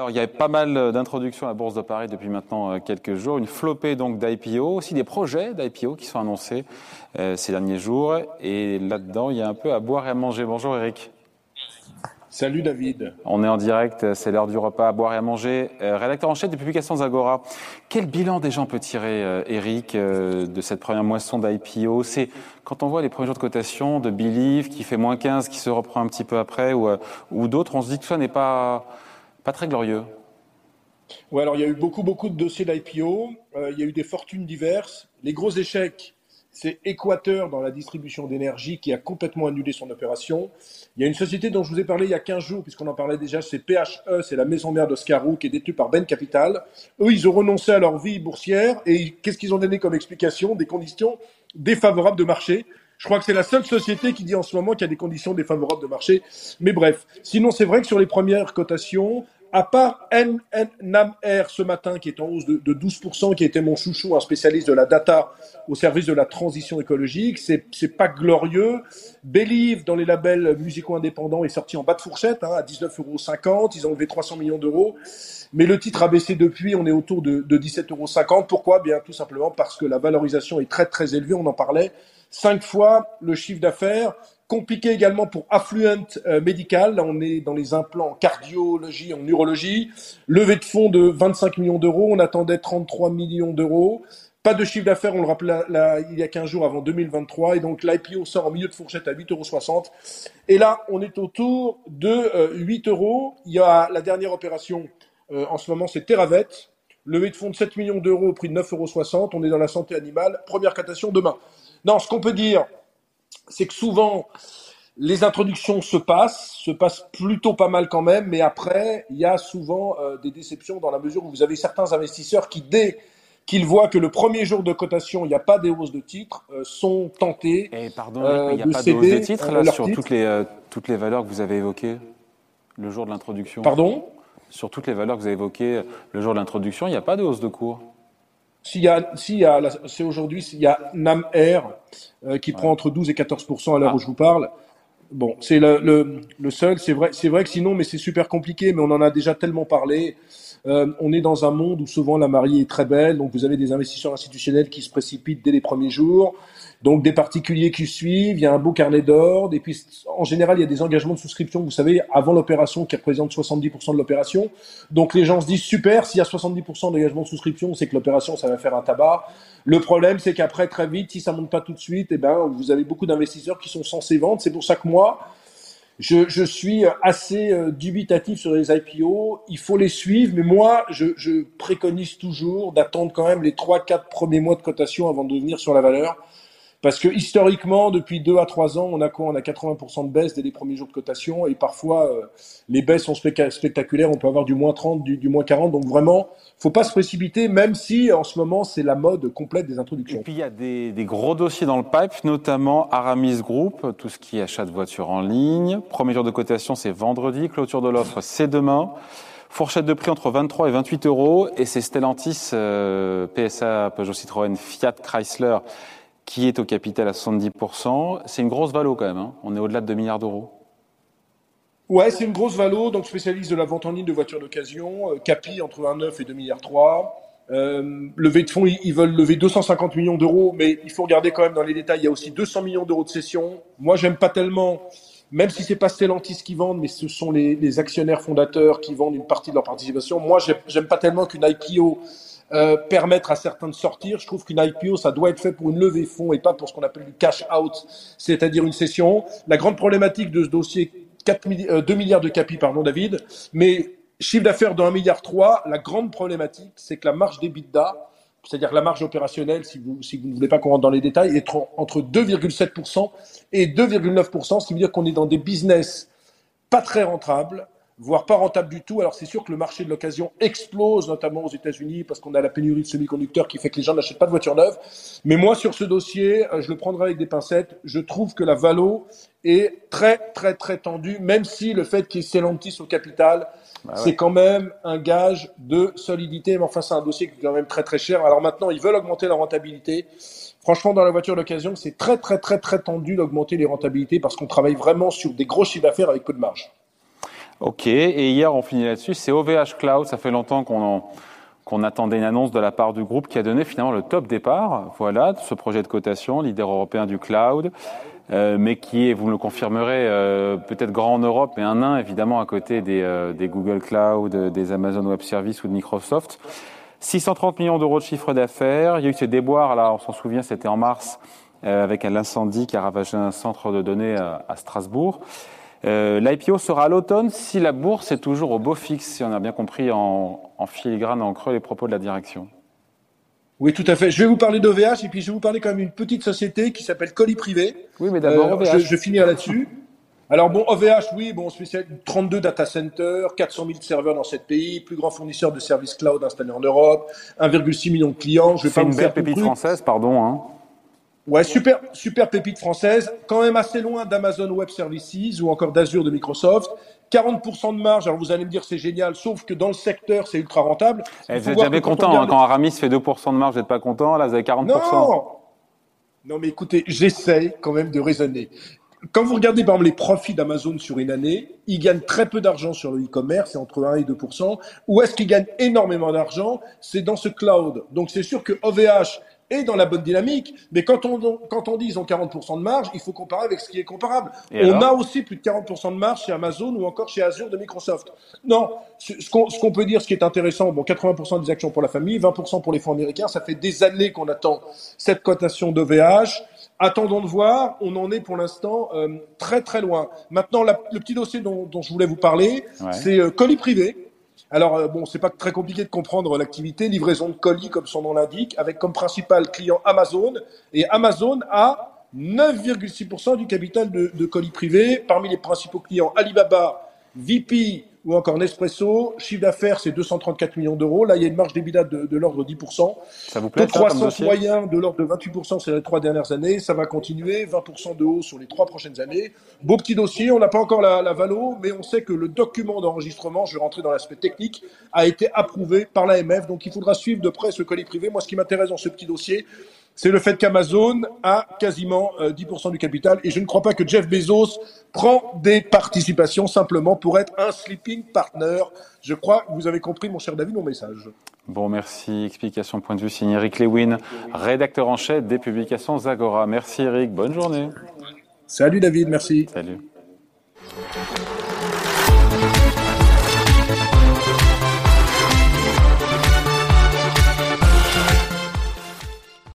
Alors, il y a pas mal d'introductions à la Bourse de Paris depuis maintenant quelques jours. Une flopée donc d'IPO, aussi des projets d'IPO qui sont annoncés ces derniers jours. Et là-dedans, il y a un peu à boire et à manger. Bonjour Eric. Salut David. On est en direct, c'est l'heure du repas à boire et à manger. Euh, rédacteur en chef des publications Zagora. Quel bilan des gens peut tirer, euh, Eric, euh, de cette première moisson d'IPO C'est quand on voit les premiers jours de cotation de Believe qui fait moins 15, qui se reprend un petit peu après, ou, ou d'autres, on se dit que ça n'est pas, pas très glorieux. Ouais, alors il y a eu beaucoup, beaucoup de dossiers d'IPO. il y a eu des fortunes diverses. Les gros échecs, c'est Équateur dans la distribution d'énergie qui a complètement annulé son opération. Il y a une société dont je vous ai parlé il y a 15 jours, puisqu'on en parlait déjà, c'est PHE, c'est la maison mère d'Oscarou qui est détenue par Ben Capital. Eux, ils ont renoncé à leur vie boursière et qu'est-ce qu'ils ont donné comme explication? Des conditions défavorables de marché. Je crois que c'est la seule société qui dit en ce moment qu'il y a des conditions défavorables de marché. Mais bref, sinon c'est vrai que sur les premières cotations, à part NAMR ce matin, qui est en hausse de, 12%, qui était mon chouchou, un spécialiste de la data au service de la transition écologique, c'est, c'est pas glorieux. Believe, dans les labels musicaux indépendants, est sorti en bas de fourchette, hein, à 19,50 euros. Ils ont levé 300 millions d'euros. Mais le titre a baissé depuis, on est autour de, de 17,50 euros. Pourquoi? Bien, tout simplement parce que la valorisation est très, très élevée, on en parlait. Cinq fois le chiffre d'affaires, Compliqué également pour Affluent euh, Medical. Là, on est dans les implants en cardiologie, en neurologie. Levée de fonds de 25 millions d'euros. On attendait 33 millions d'euros. Pas de chiffre d'affaires, on le rappelait il y a 15 jours avant 2023. Et donc l'IPO sort en milieu de fourchette à 8,60 euros. Et là, on est autour de 8 euh, euros. Il y a la dernière opération euh, en ce moment, c'est Teravet. Levée de fonds de 7 millions d'euros au prix de 9,60 euros. On est dans la santé animale. Première catation demain. Non, ce qu'on peut dire, c'est que souvent, les introductions se passent, se passent plutôt pas mal quand même, mais après, il y a souvent euh, des déceptions dans la mesure où vous avez certains investisseurs qui, dès qu'ils voient que le premier jour de cotation, il n'y a pas des hausses de titres, euh, sont tentés. Et pardon, il n'y a pas de hausse de titres là, sur toutes les, toutes les valeurs que vous avez évoquées le jour de l'introduction. Pardon? Sur toutes les valeurs que vous avez évoquées le jour de l'introduction, il n'y a pas de hausse de cours s'il y a, s'il y a, c'est aujourd'hui, s'il y a NAM Air euh, qui prend entre 12 et 14 à l'heure ah. où je vous parle. Bon, c'est le, le, le seul. C'est vrai, c'est vrai que sinon, mais c'est super compliqué. Mais on en a déjà tellement parlé. Euh, on est dans un monde où souvent la mariée est très belle, donc vous avez des investisseurs institutionnels qui se précipitent dès les premiers jours. Donc des particuliers qui suivent, il y a un beau carnet d'ordre, et puis en général il y a des engagements de souscription, vous savez, avant l'opération qui représentent 70% de l'opération. Donc les gens se disent super, s'il y a 70% d'engagement de souscription, c'est que l'opération ça va faire un tabac. Le problème c'est qu'après très vite, si ça monte pas tout de suite, et eh ben vous avez beaucoup d'investisseurs qui sont censés vendre. C'est pour ça que moi je, suis assez euh, dubitatif sur les IPO. Il faut les suivre, mais moi, je, je préconise toujours d'attendre quand même les 3-4 premiers mois de cotation avant de venir sur la valeur. Parce que historiquement, depuis deux à trois ans, on a quoi? On a 80% de baisse dès les premiers jours de cotation et parfois euh, les baisses sont spectaculaires. On peut avoir du moins 30, du, moins 40. Donc vraiment, faut pas se précipiter, même si en ce moment c'est la mode complète des introductions. Et puis il y a des, des, gros dossiers dans le pipe, notamment Aramis Group, tout ce qui est achat de voitures en ligne. Premier jour de cotation, c'est vendredi. Clôture de l'offre, c'est demain. Fourchette de prix entre 23 et 28 euros. Et c'est Stellantis, euh, PSA, Peugeot Citroën, Fiat, Chrysler qui est au capital à 70%. C'est une grosse valo quand même. Hein. On est au-delà de 2 milliards d'euros. Ouais, c'est une grosse valo, donc spécialiste de la vente en ligne de voitures d'occasion. Euh, Capi entre 1,9 et 2 milliards 3. Euh, de fonds, ils veulent lever 250 millions d'euros, mais il faut regarder quand même dans les détails. Il y a aussi 200 millions d'euros de cession. Moi, j'aime pas tellement, même si c'est pas Stellantis qui vendent, mais ce sont les, les, actionnaires fondateurs qui vendent une partie de leur participation. Moi, j'aime pas tellement qu'une IPO euh, permettre à certains de sortir. Je trouve qu'une IPO, ça doit être fait pour une levée fonds et pas pour ce qu'on appelle du cash out, c'est-à-dire une session. La grande problématique de ce dossier, 4 2 milliards de capi, pardon David, mais chiffre d'affaires de 1 milliard 3, la grande problématique, c'est que la marge d'EBITDA, c'est-à-dire la marge opérationnelle, si vous, si vous ne voulez pas qu'on rentre dans les détails, est entre 2,7% et 2,9%, ce qui veut dire qu'on est dans des business pas très rentables, voire pas rentable du tout. Alors c'est sûr que le marché de l'occasion explose, notamment aux États-Unis, parce qu'on a la pénurie de semi-conducteurs qui fait que les gens n'achètent pas de voitures neuves. Mais moi, sur ce dossier, euh, je le prendrai avec des pincettes. Je trouve que la valo est très, très, très tendue, même si le fait qu'il y ait Stellantis au capital, bah c'est quand même un gage de solidité. Mais enfin, c'est un dossier qui est quand même très, très cher. Alors maintenant, ils veulent augmenter la rentabilité. Franchement, dans la voiture d'occasion, c'est très, très, très, très tendu d'augmenter les rentabilités parce qu'on travaille vraiment sur des gros chiffres d'affaires avec peu de marge. Ok, et hier on finit là-dessus, c'est OVH Cloud, ça fait longtemps qu'on qu'on attendait une annonce de la part du groupe qui a donné finalement le top départ, voilà, de ce projet de cotation, leader européen du cloud, euh, mais qui est, vous me le confirmerez, euh, peut-être grand en Europe, mais un nain évidemment à côté des, euh, des Google Cloud, des Amazon Web Services ou de Microsoft. 630 millions d'euros de chiffre d'affaires. Il y a eu ces déboires, là, on s'en souvient, c'était en mars, avec un incendie qui a ravagé un centre de données à Strasbourg. Euh, L'IPO sera à l'automne si la bourse est toujours au beau fixe, si on a bien compris en, en filigrane, en creux les propos de la direction. Oui, tout à fait. Je vais vous parler d'OVH et puis je vais vous parler quand même d'une petite société qui s'appelle Colis Privé. Oui, mais d'abord. Euh, je, je finirai là-dessus. Alors bon, OVH, oui, bon, spécial, 32 data centers, 400 000 serveurs dans 7 pays, plus grand fournisseur de services cloud installés en Europe, 1,6 million de clients. Je vais pas une belle pépite française, pardon. Hein. Ouais, super, super pépite française, quand même assez loin d'Amazon Web Services ou encore d'Azure de Microsoft. 40% de marge, alors vous allez me dire c'est génial, sauf que dans le secteur c'est ultra rentable. Eh, vous êtes jamais content, hein, quand Aramis fait 2% de marge, vous n'êtes pas content, là vous avez 40%. Non, non mais écoutez, j'essaye quand même de raisonner. Quand vous regardez par exemple les profits d'Amazon sur une année, ils gagnent très peu d'argent sur le e-commerce, c'est entre 1 et 2% Où est-ce qu'ils gagnent énormément d'argent? C'est dans ce cloud. Donc c'est sûr que OVH et dans la bonne dynamique. Mais quand on, quand on dit ils ont 40% de marge, il faut comparer avec ce qui est comparable. on a aussi plus de 40% de marge chez Amazon ou encore chez Azure de Microsoft. Non, ce qu'on peut dire, ce qui est intéressant, bon, 80% des actions pour la famille, 20% pour les fonds américains, ça fait des années qu'on attend cette cotation d'OVH. Attendons de voir, on en est pour l'instant euh, très très loin. Maintenant, le petit dossier dont, dont, je voulais vous parler, c'est euh, colis privé. Alors, euh, bon, c'est pas très compliqué de comprendre l'activité, livraison de colis, comme son nom l'indique, avec comme principal client Amazon. Et Amazon a 9,6% du capital de, de colis privé. Parmi les principaux clients, Alibaba, VP, ou encore Nespresso. Chiffre d'affaires, c'est 234 millions d'euros. Là, il y a une marge d'EBITDA de, de l'ordre de 10%. Ça vous plaît, Taux de croissance moyen de l'ordre de 28% sur les trois dernières années. Ça va continuer. 20% de hausse sur les trois prochaines années. Beau petit dossier. On n'a pas encore la, la valo, mais on sait que le document d'enregistrement, je vais rentrer dans l'aspect technique, a été approuvé par l'AMF. Donc, il faudra suivre de près ce colis privé. Moi, ce qui m'intéresse dans ce petit dossier, c'est le fait qu'Amazon a quasiment 10% euh, du capital et je ne crois pas que Jeff Bezos prend des participations simplement pour être un sleeping partner. Je crois que vous avez compris, mon cher David, mon message. Bon, merci. Explication point de vue signé Eric Lewin, rédacteur en chef des publications Zagora. Merci Eric, bonne journée. Salut David, merci. Salut.